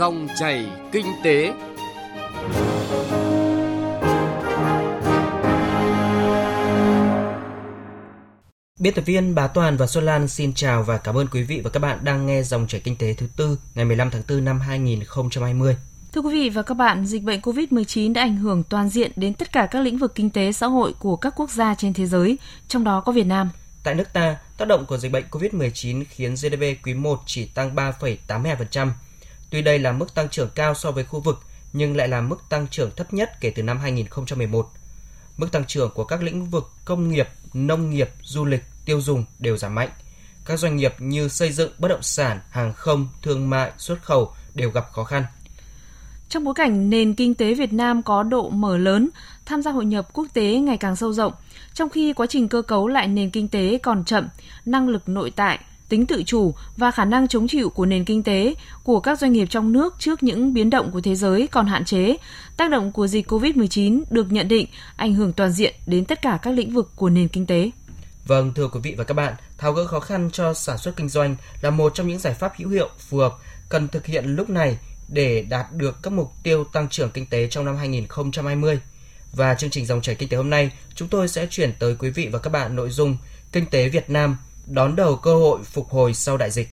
Dòng chảy kinh tế. Biên tập viên Bá Toàn và Xuân Lan xin chào và cảm ơn quý vị và các bạn đang nghe dòng chảy kinh tế thứ tư ngày 15 tháng 4 năm 2020. Thưa quý vị và các bạn, dịch bệnh COVID-19 đã ảnh hưởng toàn diện đến tất cả các lĩnh vực kinh tế xã hội của các quốc gia trên thế giới, trong đó có Việt Nam. Tại nước ta, tác động của dịch bệnh COVID-19 khiến GDP quý 1 chỉ tăng 3,82%. Tuy đây là mức tăng trưởng cao so với khu vực, nhưng lại là mức tăng trưởng thấp nhất kể từ năm 2011. Mức tăng trưởng của các lĩnh vực công nghiệp, nông nghiệp, du lịch, tiêu dùng đều giảm mạnh. Các doanh nghiệp như xây dựng, bất động sản, hàng không, thương mại, xuất khẩu đều gặp khó khăn. Trong bối cảnh nền kinh tế Việt Nam có độ mở lớn, tham gia hội nhập quốc tế ngày càng sâu rộng, trong khi quá trình cơ cấu lại nền kinh tế còn chậm, năng lực nội tại, tính tự chủ và khả năng chống chịu của nền kinh tế của các doanh nghiệp trong nước trước những biến động của thế giới còn hạn chế, tác động của dịch COVID-19 được nhận định ảnh hưởng toàn diện đến tất cả các lĩnh vực của nền kinh tế. Vâng, thưa quý vị và các bạn, tháo gỡ khó khăn cho sản xuất kinh doanh là một trong những giải pháp hữu hiệu phù hợp cần thực hiện lúc này để đạt được các mục tiêu tăng trưởng kinh tế trong năm 2020. Và chương trình dòng chảy kinh tế hôm nay, chúng tôi sẽ chuyển tới quý vị và các bạn nội dung Kinh tế Việt Nam đón đầu cơ hội phục hồi sau đại dịch.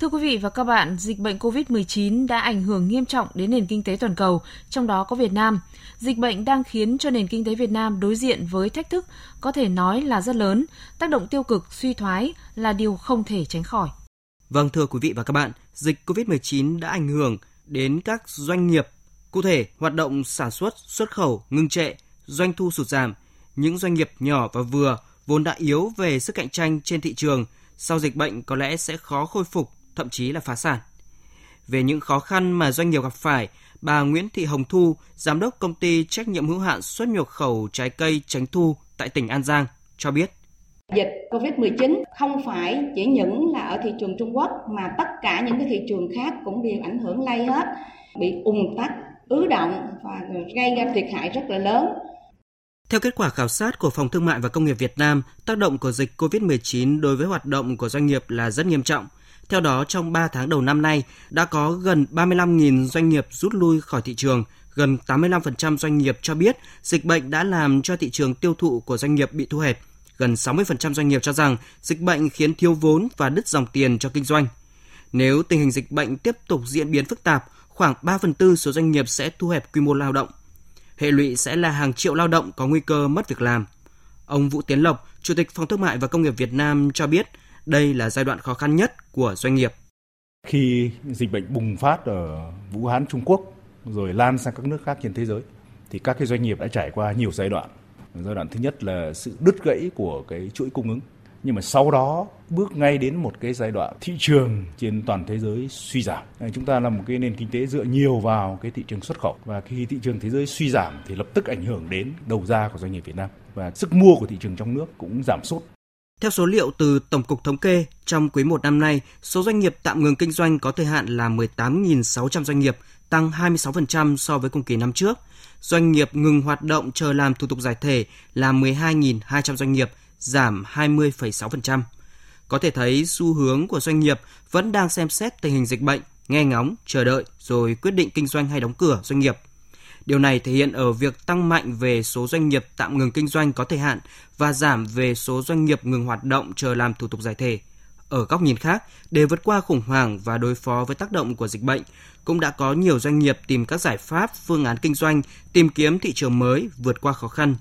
Thưa quý vị và các bạn, dịch bệnh COVID-19 đã ảnh hưởng nghiêm trọng đến nền kinh tế toàn cầu, trong đó có Việt Nam. Dịch bệnh đang khiến cho nền kinh tế Việt Nam đối diện với thách thức có thể nói là rất lớn, tác động tiêu cực, suy thoái là điều không thể tránh khỏi. Vâng thưa quý vị và các bạn, dịch COVID-19 đã ảnh hưởng đến các doanh nghiệp, cụ thể hoạt động sản xuất, xuất khẩu ngưng trệ, doanh thu sụt giảm. Những doanh nghiệp nhỏ và vừa vốn đã yếu về sức cạnh tranh trên thị trường sau dịch bệnh có lẽ sẽ khó khôi phục thậm chí là phá sản. Về những khó khăn mà doanh nghiệp gặp phải, bà Nguyễn Thị Hồng Thu, giám đốc công ty trách nhiệm hữu hạn xuất nhập khẩu trái cây Tránh Thu tại tỉnh An Giang cho biết. Dịch Covid-19 không phải chỉ những là ở thị trường Trung Quốc mà tất cả những cái thị trường khác cũng đều ảnh hưởng lây hết, bị ùn tắc, ứ động và gây ra thiệt hại rất là lớn. Theo kết quả khảo sát của Phòng Thương mại và Công nghiệp Việt Nam, tác động của dịch COVID-19 đối với hoạt động của doanh nghiệp là rất nghiêm trọng. Theo đó, trong 3 tháng đầu năm nay, đã có gần 35.000 doanh nghiệp rút lui khỏi thị trường, gần 85% doanh nghiệp cho biết dịch bệnh đã làm cho thị trường tiêu thụ của doanh nghiệp bị thu hẹp. Gần 60% doanh nghiệp cho rằng dịch bệnh khiến thiếu vốn và đứt dòng tiền cho kinh doanh. Nếu tình hình dịch bệnh tiếp tục diễn biến phức tạp, khoảng 3 phần tư số doanh nghiệp sẽ thu hẹp quy mô lao động. Hệ lụy sẽ là hàng triệu lao động có nguy cơ mất việc làm. Ông Vũ Tiến Lộc, Chủ tịch Phòng Thương mại và Công nghiệp Việt Nam cho biết – đây là giai đoạn khó khăn nhất của doanh nghiệp. Khi dịch bệnh bùng phát ở Vũ Hán, Trung Quốc rồi lan sang các nước khác trên thế giới thì các cái doanh nghiệp đã trải qua nhiều giai đoạn. Giai đoạn thứ nhất là sự đứt gãy của cái chuỗi cung ứng nhưng mà sau đó bước ngay đến một cái giai đoạn thị trường trên toàn thế giới suy giảm. À, chúng ta là một cái nền kinh tế dựa nhiều vào cái thị trường xuất khẩu và khi thị trường thế giới suy giảm thì lập tức ảnh hưởng đến đầu ra của doanh nghiệp Việt Nam và sức mua của thị trường trong nước cũng giảm sút. Theo số liệu từ Tổng cục Thống kê, trong quý 1 năm nay, số doanh nghiệp tạm ngừng kinh doanh có thời hạn là 18.600 doanh nghiệp, tăng 26% so với cùng kỳ năm trước. Doanh nghiệp ngừng hoạt động chờ làm thủ tục giải thể là 12.200 doanh nghiệp, giảm 20,6%. Có thể thấy xu hướng của doanh nghiệp vẫn đang xem xét tình hình dịch bệnh, nghe ngóng, chờ đợi rồi quyết định kinh doanh hay đóng cửa doanh nghiệp. Điều này thể hiện ở việc tăng mạnh về số doanh nghiệp tạm ngừng kinh doanh có thời hạn và giảm về số doanh nghiệp ngừng hoạt động chờ làm thủ tục giải thể. Ở góc nhìn khác, để vượt qua khủng hoảng và đối phó với tác động của dịch bệnh, cũng đã có nhiều doanh nghiệp tìm các giải pháp, phương án kinh doanh, tìm kiếm thị trường mới, vượt qua khó khăn.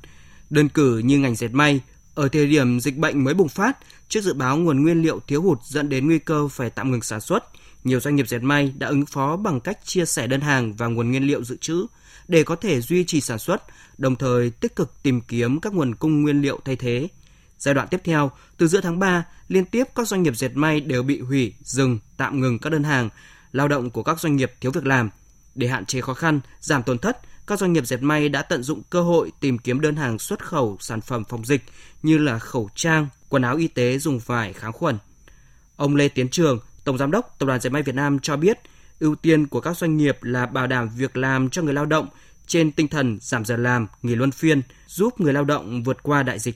Đơn cử như ngành dệt may, ở thời điểm dịch bệnh mới bùng phát, trước dự báo nguồn nguyên liệu thiếu hụt dẫn đến nguy cơ phải tạm ngừng sản xuất, nhiều doanh nghiệp dệt may đã ứng phó bằng cách chia sẻ đơn hàng và nguồn nguyên liệu dự trữ để có thể duy trì sản xuất, đồng thời tích cực tìm kiếm các nguồn cung nguyên liệu thay thế. Giai đoạn tiếp theo, từ giữa tháng 3, liên tiếp các doanh nghiệp dệt may đều bị hủy, dừng, tạm ngừng các đơn hàng, lao động của các doanh nghiệp thiếu việc làm. Để hạn chế khó khăn, giảm tổn thất, các doanh nghiệp dệt may đã tận dụng cơ hội tìm kiếm đơn hàng xuất khẩu sản phẩm phòng dịch như là khẩu trang, quần áo y tế dùng vải kháng khuẩn. Ông Lê Tiến Trường, Tổng Giám đốc Tập đoàn Dệt may Việt Nam cho biết, ưu tiên của các doanh nghiệp là bảo đảm việc làm cho người lao động, trên tinh thần giảm giờ làm, nghỉ luân phiên, giúp người lao động vượt qua đại dịch.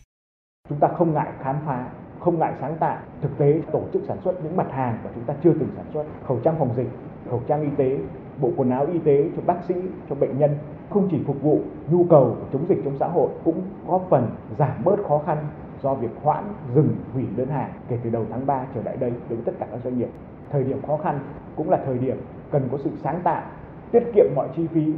Chúng ta không ngại khám phá, không ngại sáng tạo, thực tế tổ chức sản xuất những mặt hàng mà chúng ta chưa từng sản xuất, khẩu trang phòng dịch, khẩu trang y tế, bộ quần áo y tế cho bác sĩ, cho bệnh nhân không chỉ phục vụ nhu cầu chống dịch trong xã hội cũng góp phần giảm bớt khó khăn do việc hoãn dừng hủy đơn hàng kể từ đầu tháng 3 trở lại đây đối với tất cả các doanh nghiệp. Thời điểm khó khăn cũng là thời điểm cần có sự sáng tạo, tiết kiệm mọi chi phí,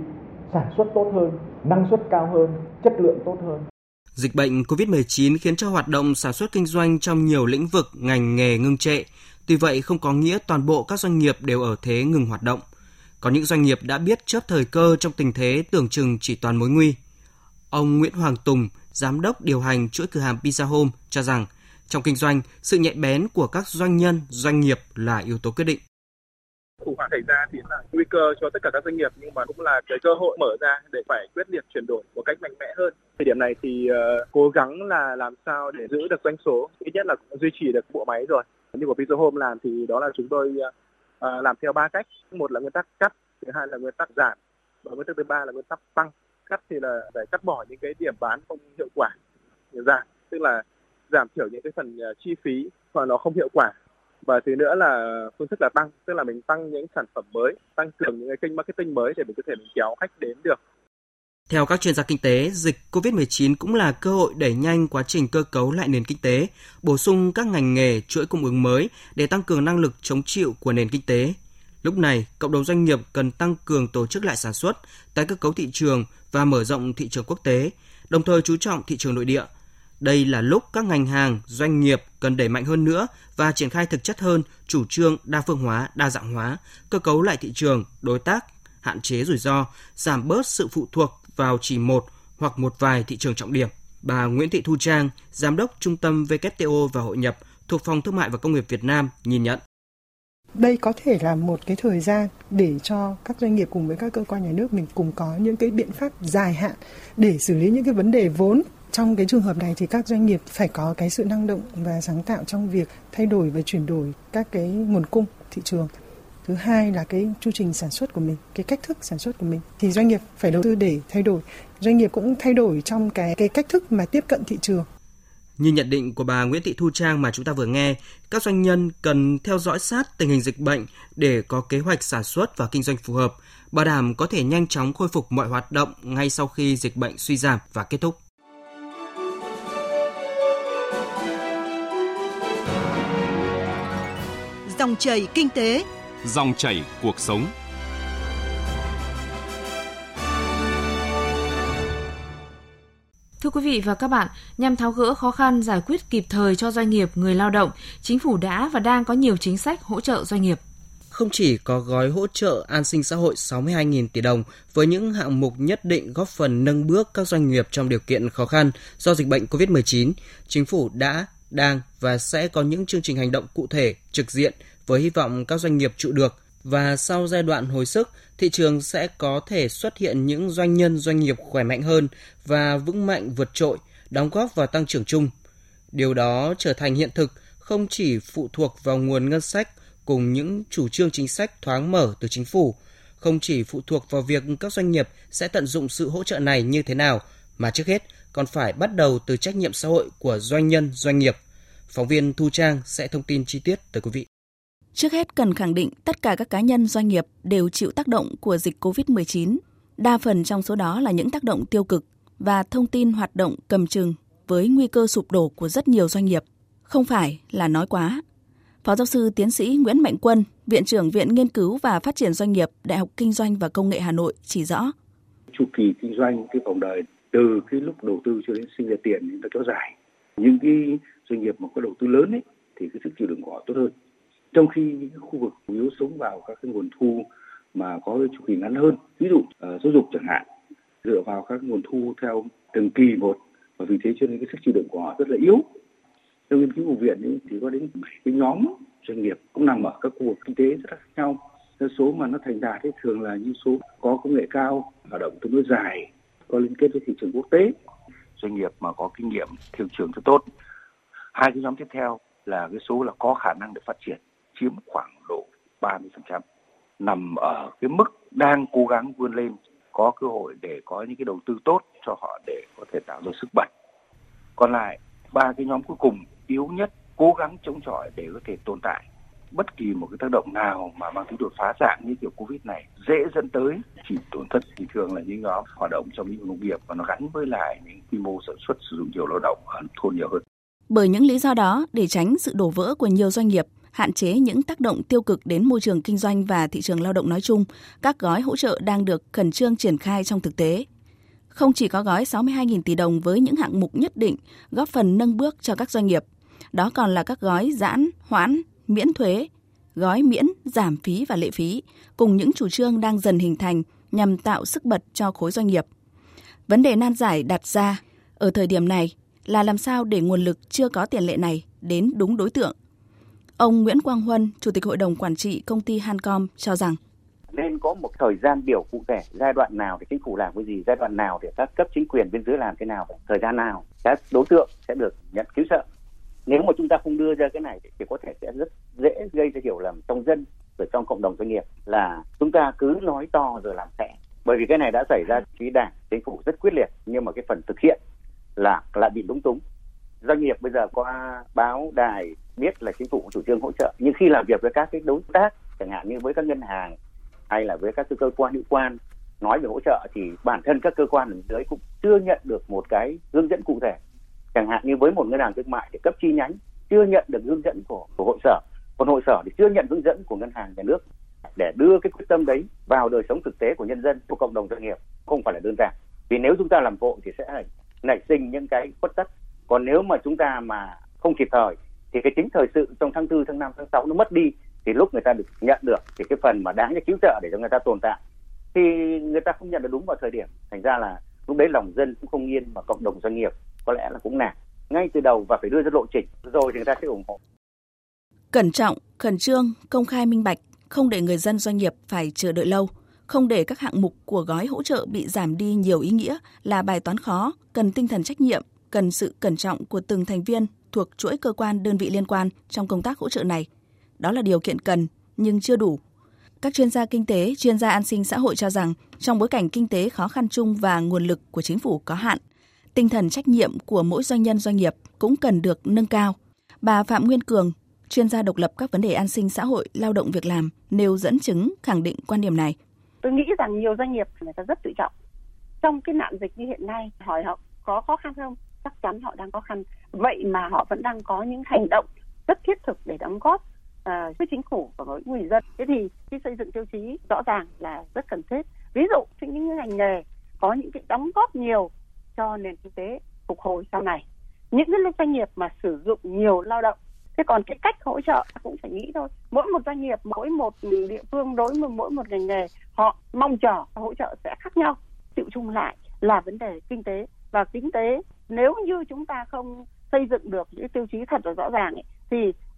sản xuất tốt hơn, năng suất cao hơn, chất lượng tốt hơn. Dịch bệnh COVID-19 khiến cho hoạt động sản xuất kinh doanh trong nhiều lĩnh vực, ngành nghề ngưng trệ. Tuy vậy không có nghĩa toàn bộ các doanh nghiệp đều ở thế ngừng hoạt động. Có những doanh nghiệp đã biết chớp thời cơ trong tình thế tưởng chừng chỉ toàn mối nguy. Ông Nguyễn Hoàng Tùng, giám đốc điều hành chuỗi cửa hàng Pizza Home cho rằng trong kinh doanh, sự nhạy bén của các doanh nhân, doanh nghiệp là yếu tố quyết định khủng hoảng xảy ra thì là nguy cơ cho tất cả các doanh nghiệp nhưng mà cũng là cái cơ hội mở ra để phải quyết liệt chuyển đổi một cách mạnh mẽ hơn. Thời điểm này thì uh, cố gắng là làm sao để giữ được doanh số, ít nhất là duy trì được bộ máy rồi. Như của Pizza Home làm thì đó là chúng tôi uh, làm theo ba cách. Một là nguyên tắc cắt, thứ hai là nguyên tắc giảm và nguyên tắc thứ ba là nguyên tắc tăng. Cắt thì là phải cắt bỏ những cái điểm bán không hiệu quả, giảm tức là giảm thiểu những cái phần chi phí mà nó không hiệu quả và thứ nữa là phương thức là tăng tức là mình tăng những sản phẩm mới tăng cường những cái kênh marketing mới để mình có thể mình kéo khách đến được theo các chuyên gia kinh tế, dịch COVID-19 cũng là cơ hội đẩy nhanh quá trình cơ cấu lại nền kinh tế, bổ sung các ngành nghề, chuỗi cung ứng mới để tăng cường năng lực chống chịu của nền kinh tế. Lúc này, cộng đồng doanh nghiệp cần tăng cường tổ chức lại sản xuất, tái cơ cấu thị trường và mở rộng thị trường quốc tế, đồng thời chú trọng thị trường nội địa – đây là lúc các ngành hàng, doanh nghiệp cần đẩy mạnh hơn nữa và triển khai thực chất hơn chủ trương đa phương hóa, đa dạng hóa, cơ cấu lại thị trường, đối tác, hạn chế rủi ro, giảm bớt sự phụ thuộc vào chỉ một hoặc một vài thị trường trọng điểm. Bà Nguyễn Thị Thu Trang, Giám đốc Trung tâm WTO và Hội nhập thuộc Phòng Thương mại và Công nghiệp Việt Nam nhìn nhận. Đây có thể là một cái thời gian để cho các doanh nghiệp cùng với các cơ quan nhà nước mình cùng có những cái biện pháp dài hạn để xử lý những cái vấn đề vốn trong cái trường hợp này thì các doanh nghiệp phải có cái sự năng động và sáng tạo trong việc thay đổi và chuyển đổi các cái nguồn cung thị trường. Thứ hai là cái chu trình sản xuất của mình cái cách thức sản xuất của mình. Thì doanh nghiệp phải đầu tư để thay đổi. Doanh nghiệp cũng thay đổi trong cái cái cách thức mà tiếp cận thị trường. Như nhận định của bà Nguyễn Thị Thu Trang mà chúng ta vừa nghe, các doanh nhân cần theo dõi sát tình hình dịch bệnh để có kế hoạch sản xuất và kinh doanh phù hợp, bảo đảm có thể nhanh chóng khôi phục mọi hoạt động ngay sau khi dịch bệnh suy giảm và kết thúc. Dòng chảy kinh tế, dòng chảy cuộc sống. Thưa quý vị và các bạn, nhằm tháo gỡ khó khăn giải quyết kịp thời cho doanh nghiệp, người lao động, chính phủ đã và đang có nhiều chính sách hỗ trợ doanh nghiệp. Không chỉ có gói hỗ trợ an sinh xã hội 62.000 tỷ đồng với những hạng mục nhất định góp phần nâng bước các doanh nghiệp trong điều kiện khó khăn do dịch bệnh COVID-19, chính phủ đã, đang và sẽ có những chương trình hành động cụ thể, trực diện với hy vọng các doanh nghiệp trụ được và sau giai đoạn hồi sức, thị trường sẽ có thể xuất hiện những doanh nhân doanh nghiệp khỏe mạnh hơn và vững mạnh vượt trội, đóng góp vào tăng trưởng chung. Điều đó trở thành hiện thực không chỉ phụ thuộc vào nguồn ngân sách cùng những chủ trương chính sách thoáng mở từ chính phủ, không chỉ phụ thuộc vào việc các doanh nghiệp sẽ tận dụng sự hỗ trợ này như thế nào, mà trước hết còn phải bắt đầu từ trách nhiệm xã hội của doanh nhân, doanh nghiệp. Phóng viên Thu Trang sẽ thông tin chi tiết tới quý vị. Trước hết cần khẳng định tất cả các cá nhân doanh nghiệp đều chịu tác động của dịch COVID-19. Đa phần trong số đó là những tác động tiêu cực và thông tin hoạt động cầm chừng với nguy cơ sụp đổ của rất nhiều doanh nghiệp. Không phải là nói quá. Phó giáo sư tiến sĩ Nguyễn Mạnh Quân, Viện trưởng Viện Nghiên cứu và Phát triển Doanh nghiệp, Đại học Kinh doanh và Công nghệ Hà Nội chỉ rõ. Chu kỳ kinh doanh, cái vòng đời từ cái lúc đầu tư cho đến sinh ra tiền thì nó kéo dài. Những cái doanh nghiệp mà có đầu tư lớn ấy, thì cái sức chịu đựng của họ tốt hơn trong khi những khu vực chủ yếu sống vào các cái nguồn thu mà có chu kỳ ngắn hơn ví dụ uh, giáo dục chẳng hạn dựa vào các nguồn thu theo từng kỳ một và vì thế cho nên cái sức chịu đựng của họ rất là yếu. Theo nghiên cứu của viện ấy, thì có đến bảy cái nhóm doanh nghiệp cũng nằm ở các khu vực kinh tế rất khác nhau. Cái số mà nó thành đạt ấy thường là những số có công nghệ cao hoạt động tương đối dài có liên kết với thị trường quốc tế. Doanh nghiệp mà có kinh nghiệm thị trường rất tốt. Hai cái nhóm tiếp theo là cái số là có khả năng để phát triển chiếm khoảng độ 30%, nằm ở cái mức đang cố gắng vươn lên có cơ hội để có những cái đầu tư tốt cho họ để có thể tạo ra sức bật. Còn lại ba cái nhóm cuối cùng yếu nhất cố gắng chống chọi để có thể tồn tại bất kỳ một cái tác động nào mà mang tính đột phá dạng như kiểu covid này dễ dẫn tới chỉ tổn thất thì thường là những nhóm hoạt động trong lĩnh vực nông nghiệp và nó gắn với lại những quy mô sản xuất sử dụng nhiều lao động ở thôn nhiều hơn. Bởi những lý do đó, để tránh sự đổ vỡ của nhiều doanh nghiệp, hạn chế những tác động tiêu cực đến môi trường kinh doanh và thị trường lao động nói chung, các gói hỗ trợ đang được khẩn trương triển khai trong thực tế. Không chỉ có gói 62.000 tỷ đồng với những hạng mục nhất định góp phần nâng bước cho các doanh nghiệp, đó còn là các gói giãn, hoãn, miễn thuế, gói miễn, giảm phí và lệ phí, cùng những chủ trương đang dần hình thành nhằm tạo sức bật cho khối doanh nghiệp. Vấn đề nan giải đặt ra ở thời điểm này là làm sao để nguồn lực chưa có tiền lệ này đến đúng đối tượng. Ông Nguyễn Quang Huân, Chủ tịch Hội đồng Quản trị công ty Hancom cho rằng. Nên có một thời gian biểu cụ thể giai đoạn nào để chính phủ làm cái gì giai đoạn nào để các cấp chính quyền bên dưới làm thế nào thời gian nào các đối tượng sẽ được nhận cứu trợ. Nếu mà chúng ta không đưa ra cái này thì có thể sẽ rất dễ gây ra hiểu lầm trong dân rồi trong cộng đồng doanh nghiệp là chúng ta cứ nói to rồi làm sẽ bởi vì cái này đã xảy ra phía đảng chính phủ rất quyết liệt nhưng mà cái phần thực hiện là lại bị lúng túng doanh nghiệp bây giờ qua báo đài biết là chính phủ chủ trương hỗ trợ. Nhưng khi làm việc với các cái đối tác chẳng hạn như với các ngân hàng hay là với các cơ quan hữu quan nói về hỗ trợ thì bản thân các cơ quan ở dưới cũng chưa nhận được một cái hướng dẫn cụ thể. Chẳng hạn như với một ngân hàng thương mại để cấp chi nhánh chưa nhận được hướng dẫn của, của hội sở. Còn hội sở thì chưa nhận hướng dẫn của ngân hàng nhà nước để đưa cái quyết tâm đấy vào đời sống thực tế của nhân dân của cộng đồng doanh nghiệp. Không phải là đơn giản. Vì nếu chúng ta làm vội thì sẽ nảy sinh những cái khuất tất còn nếu mà chúng ta mà không kịp thời thì cái tính thời sự trong tháng tư tháng năm tháng sáu nó mất đi thì lúc người ta được nhận được thì cái phần mà đáng để cứu trợ để cho người ta tồn tại. Thì người ta không nhận được đúng vào thời điểm thành ra là lúc đấy lòng dân cũng không yên mà cộng đồng doanh nghiệp có lẽ là cũng nản. Ngay từ đầu và phải đưa ra lộ trình rồi thì người ta sẽ ủng hộ. Cẩn trọng, khẩn trương, công khai minh bạch, không để người dân doanh nghiệp phải chờ đợi lâu, không để các hạng mục của gói hỗ trợ bị giảm đi nhiều ý nghĩa là bài toán khó, cần tinh thần trách nhiệm, cần sự cẩn trọng của từng thành viên thuộc chuỗi cơ quan đơn vị liên quan trong công tác hỗ trợ này. Đó là điều kiện cần nhưng chưa đủ. Các chuyên gia kinh tế, chuyên gia an sinh xã hội cho rằng trong bối cảnh kinh tế khó khăn chung và nguồn lực của chính phủ có hạn, tinh thần trách nhiệm của mỗi doanh nhân doanh nghiệp cũng cần được nâng cao. Bà Phạm Nguyên Cường, chuyên gia độc lập các vấn đề an sinh xã hội, lao động việc làm, nêu dẫn chứng khẳng định quan điểm này. Tôi nghĩ rằng nhiều doanh nghiệp người ta rất tự trọng. Trong cái nạn dịch như hiện nay, hỏi họ có khó khăn không? Chắc chắn họ đang khó khăn. Vậy mà họ vẫn đang có những hành động rất thiết thực để đóng góp à, uh, với chính phủ và với người dân. Thế thì khi xây dựng tiêu chí rõ ràng là rất cần thiết. Ví dụ những những ngành nghề có những cái đóng góp nhiều cho nền kinh tế phục hồi sau này những cái doanh nghiệp mà sử dụng nhiều lao động thế còn cái cách hỗ trợ cũng phải nghĩ thôi mỗi một doanh nghiệp mỗi một địa phương đối với mỗi một ngành nghề họ mong chờ hỗ trợ sẽ khác nhau chịu chung lại là vấn đề kinh tế và kinh tế nếu như chúng ta không xây dựng được những tiêu chí thật là rõ ràng ấy, thì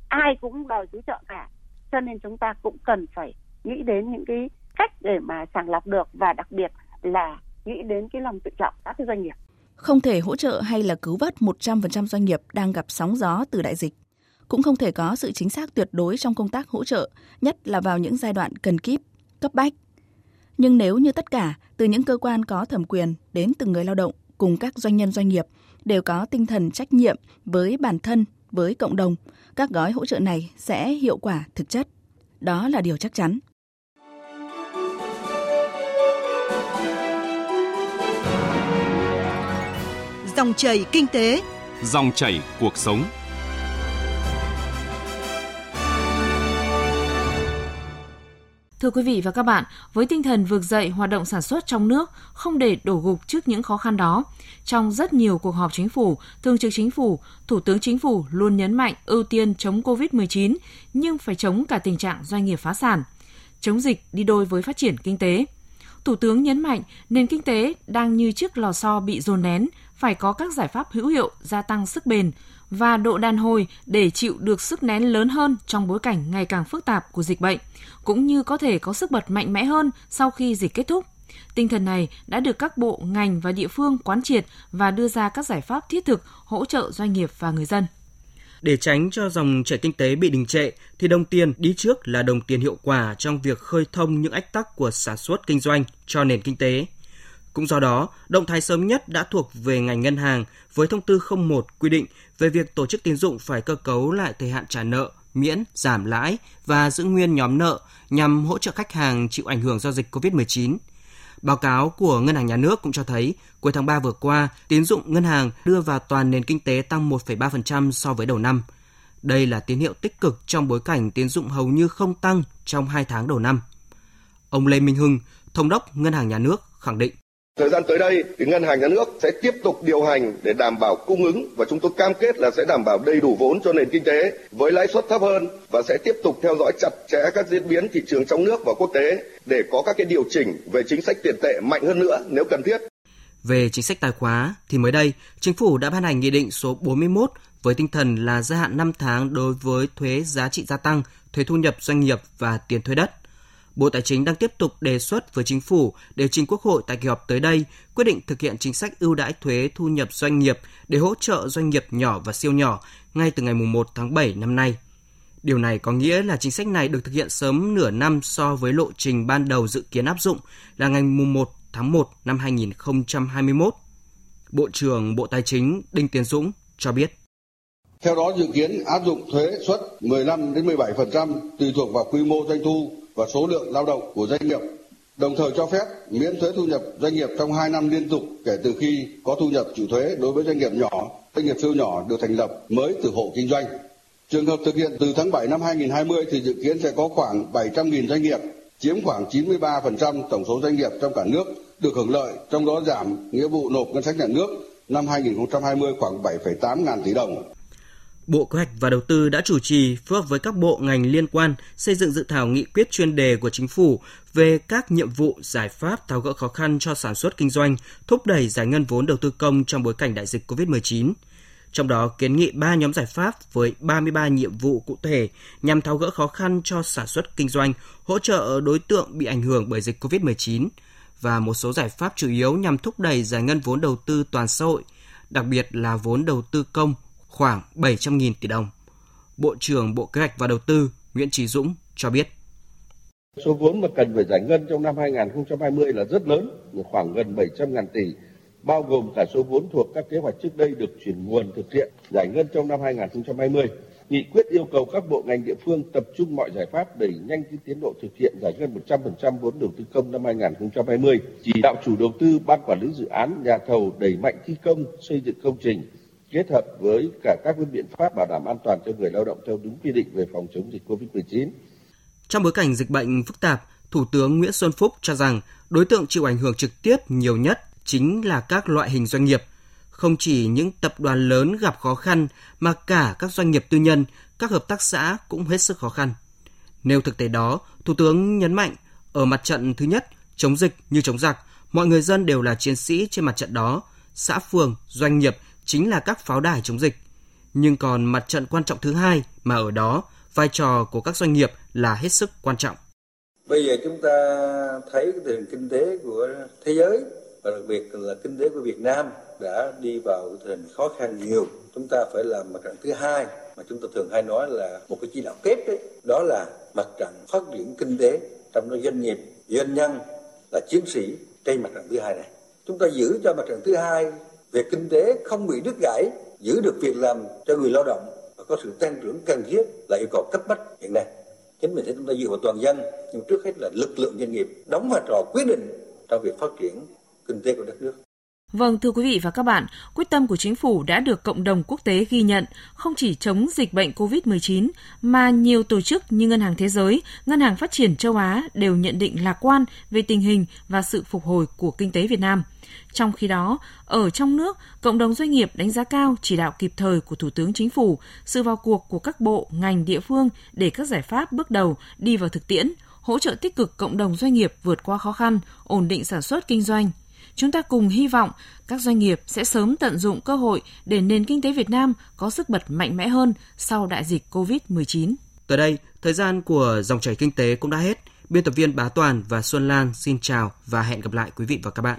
ai cũng đòi cứu trợ cả cho nên chúng ta cũng cần phải nghĩ đến những cái cách để mà sàng lọc được và đặc biệt là nghĩ đến cái lòng tự trọng các cái doanh nghiệp. Không thể hỗ trợ hay là cứu vớt 100% doanh nghiệp đang gặp sóng gió từ đại dịch. Cũng không thể có sự chính xác tuyệt đối trong công tác hỗ trợ, nhất là vào những giai đoạn cần kíp, cấp bách. Nhưng nếu như tất cả, từ những cơ quan có thẩm quyền đến từng người lao động cùng các doanh nhân doanh nghiệp đều có tinh thần trách nhiệm với bản thân, với cộng đồng, các gói hỗ trợ này sẽ hiệu quả thực chất. Đó là điều chắc chắn. Dòng chảy kinh tế, dòng chảy cuộc sống. Thưa quý vị và các bạn, với tinh thần vực dậy hoạt động sản xuất trong nước, không để đổ gục trước những khó khăn đó, trong rất nhiều cuộc họp chính phủ, thường trực chính phủ, Thủ tướng Chính phủ luôn nhấn mạnh ưu tiên chống COVID-19, nhưng phải chống cả tình trạng doanh nghiệp phá sản. Chống dịch đi đôi với phát triển kinh tế. Thủ tướng nhấn mạnh nền kinh tế đang như chiếc lò xo bị dồn nén, phải có các giải pháp hữu hiệu gia tăng sức bền và độ đàn hồi để chịu được sức nén lớn hơn trong bối cảnh ngày càng phức tạp của dịch bệnh, cũng như có thể có sức bật mạnh mẽ hơn sau khi dịch kết thúc. Tinh thần này đã được các bộ, ngành và địa phương quán triệt và đưa ra các giải pháp thiết thực hỗ trợ doanh nghiệp và người dân. Để tránh cho dòng chảy kinh tế bị đình trệ, thì đồng tiền đi trước là đồng tiền hiệu quả trong việc khơi thông những ách tắc của sản xuất kinh doanh cho nền kinh tế. Cũng do đó, động thái sớm nhất đã thuộc về ngành ngân hàng với thông tư 01 quy định về việc tổ chức tín dụng phải cơ cấu lại thời hạn trả nợ, miễn, giảm lãi và giữ nguyên nhóm nợ nhằm hỗ trợ khách hàng chịu ảnh hưởng do dịch COVID-19. Báo cáo của Ngân hàng Nhà nước cũng cho thấy, cuối tháng 3 vừa qua, tín dụng ngân hàng đưa vào toàn nền kinh tế tăng 1,3% so với đầu năm. Đây là tín hiệu tích cực trong bối cảnh tín dụng hầu như không tăng trong 2 tháng đầu năm. Ông Lê Minh Hưng, Thống đốc Ngân hàng Nhà nước khẳng định. Thời gian tới đây thì ngân hàng nhà nước sẽ tiếp tục điều hành để đảm bảo cung ứng và chúng tôi cam kết là sẽ đảm bảo đầy đủ vốn cho nền kinh tế với lãi suất thấp hơn và sẽ tiếp tục theo dõi chặt chẽ các diễn biến thị trường trong nước và quốc tế để có các cái điều chỉnh về chính sách tiền tệ mạnh hơn nữa nếu cần thiết. Về chính sách tài khóa thì mới đây, chính phủ đã ban hành nghị định số 41 với tinh thần là gia hạn 5 tháng đối với thuế giá trị gia tăng, thuế thu nhập doanh nghiệp và tiền thuế đất. Bộ Tài chính đang tiếp tục đề xuất với chính phủ để trình Quốc hội tại kỳ họp tới đây quyết định thực hiện chính sách ưu đãi thuế thu nhập doanh nghiệp để hỗ trợ doanh nghiệp nhỏ và siêu nhỏ ngay từ ngày 1 tháng 7 năm nay. Điều này có nghĩa là chính sách này được thực hiện sớm nửa năm so với lộ trình ban đầu dự kiến áp dụng là ngày 1 tháng 1 năm 2021. Bộ trưởng Bộ Tài chính Đinh Tiến Dũng cho biết. Theo đó, dự kiến áp dụng thuế suất 15 đến 17% tùy thuộc vào quy mô doanh thu và số lượng lao động của doanh nghiệp, đồng thời cho phép miễn thuế thu nhập doanh nghiệp trong 2 năm liên tục kể từ khi có thu nhập chịu thuế đối với doanh nghiệp nhỏ, doanh nghiệp siêu nhỏ được thành lập mới từ hộ kinh doanh. Trường hợp thực hiện từ tháng 7 năm 2020 thì dự kiến sẽ có khoảng 700.000 doanh nghiệp, chiếm khoảng 93% tổng số doanh nghiệp trong cả nước được hưởng lợi, trong đó giảm nghĩa vụ nộp ngân sách nhà nước năm 2020 khoảng 7,8 ngàn tỷ đồng. Bộ Kế hoạch và Đầu tư đã chủ trì phối hợp với các bộ ngành liên quan xây dựng dự thảo nghị quyết chuyên đề của chính phủ về các nhiệm vụ giải pháp tháo gỡ khó khăn cho sản xuất kinh doanh, thúc đẩy giải ngân vốn đầu tư công trong bối cảnh đại dịch COVID-19. Trong đó kiến nghị 3 nhóm giải pháp với 33 nhiệm vụ cụ thể nhằm tháo gỡ khó khăn cho sản xuất kinh doanh, hỗ trợ đối tượng bị ảnh hưởng bởi dịch COVID-19 và một số giải pháp chủ yếu nhằm thúc đẩy giải ngân vốn đầu tư toàn xã hội, đặc biệt là vốn đầu tư công khoảng 700.000 tỷ đồng. Bộ trưởng Bộ Kế hoạch và Đầu tư Nguyễn Trí Dũng cho biết. Số vốn mà cần phải giải ngân trong năm 2020 là rất lớn, khoảng gần 700.000 tỷ, bao gồm cả số vốn thuộc các kế hoạch trước đây được chuyển nguồn thực hiện giải ngân trong năm 2020. Nghị quyết yêu cầu các bộ ngành địa phương tập trung mọi giải pháp đẩy nhanh cái tiến độ thực hiện giải ngân 100% vốn đầu tư công năm 2020, chỉ đạo chủ đầu tư, ban quản lý dự án, nhà thầu đẩy mạnh thi công, xây dựng công trình, kết hợp với cả các biện pháp bảo đảm an toàn cho người lao động theo đúng quy định về phòng chống dịch COVID-19. Trong bối cảnh dịch bệnh phức tạp, Thủ tướng Nguyễn Xuân Phúc cho rằng đối tượng chịu ảnh hưởng trực tiếp nhiều nhất chính là các loại hình doanh nghiệp. Không chỉ những tập đoàn lớn gặp khó khăn mà cả các doanh nghiệp tư nhân, các hợp tác xã cũng hết sức khó khăn. Nêu thực tế đó, Thủ tướng nhấn mạnh ở mặt trận thứ nhất, chống dịch như chống giặc, mọi người dân đều là chiến sĩ trên mặt trận đó, xã phường, doanh nghiệp chính là các pháo đài chống dịch. Nhưng còn mặt trận quan trọng thứ hai mà ở đó vai trò của các doanh nghiệp là hết sức quan trọng. Bây giờ chúng ta thấy cái tình kinh tế của thế giới và đặc biệt là kinh tế của Việt Nam đã đi vào tình hình khó khăn nhiều. Chúng ta phải làm mặt trận thứ hai mà chúng ta thường hay nói là một cái chỉ đạo kép đấy, đó là mặt trận phát triển kinh tế trong đó doanh nghiệp, doanh nhân là chiến sĩ trên mặt trận thứ hai này. Chúng ta giữ cho mặt trận thứ hai về kinh tế không bị đứt gãy, giữ được việc làm cho người lao động và có sự tăng trưởng cần thiết là yêu cầu cấp bách hiện nay. Chính vì thế chúng ta dựa vào toàn dân, nhưng trước hết là lực lượng doanh nghiệp đóng vai trò quyết định trong việc phát triển kinh tế của đất nước. Vâng, thưa quý vị và các bạn, quyết tâm của chính phủ đã được cộng đồng quốc tế ghi nhận, không chỉ chống dịch bệnh COVID-19 mà nhiều tổ chức như Ngân hàng Thế giới, Ngân hàng Phát triển châu Á đều nhận định lạc quan về tình hình và sự phục hồi của kinh tế Việt Nam. Trong khi đó, ở trong nước, cộng đồng doanh nghiệp đánh giá cao chỉ đạo kịp thời của Thủ tướng Chính phủ, sự vào cuộc của các bộ, ngành địa phương để các giải pháp bước đầu đi vào thực tiễn, hỗ trợ tích cực cộng đồng doanh nghiệp vượt qua khó khăn, ổn định sản xuất kinh doanh, Chúng ta cùng hy vọng các doanh nghiệp sẽ sớm tận dụng cơ hội để nền kinh tế Việt Nam có sức bật mạnh mẽ hơn sau đại dịch COVID-19. Tới đây, thời gian của dòng chảy kinh tế cũng đã hết. Biên tập viên Bá Toàn và Xuân Lan xin chào và hẹn gặp lại quý vị và các bạn.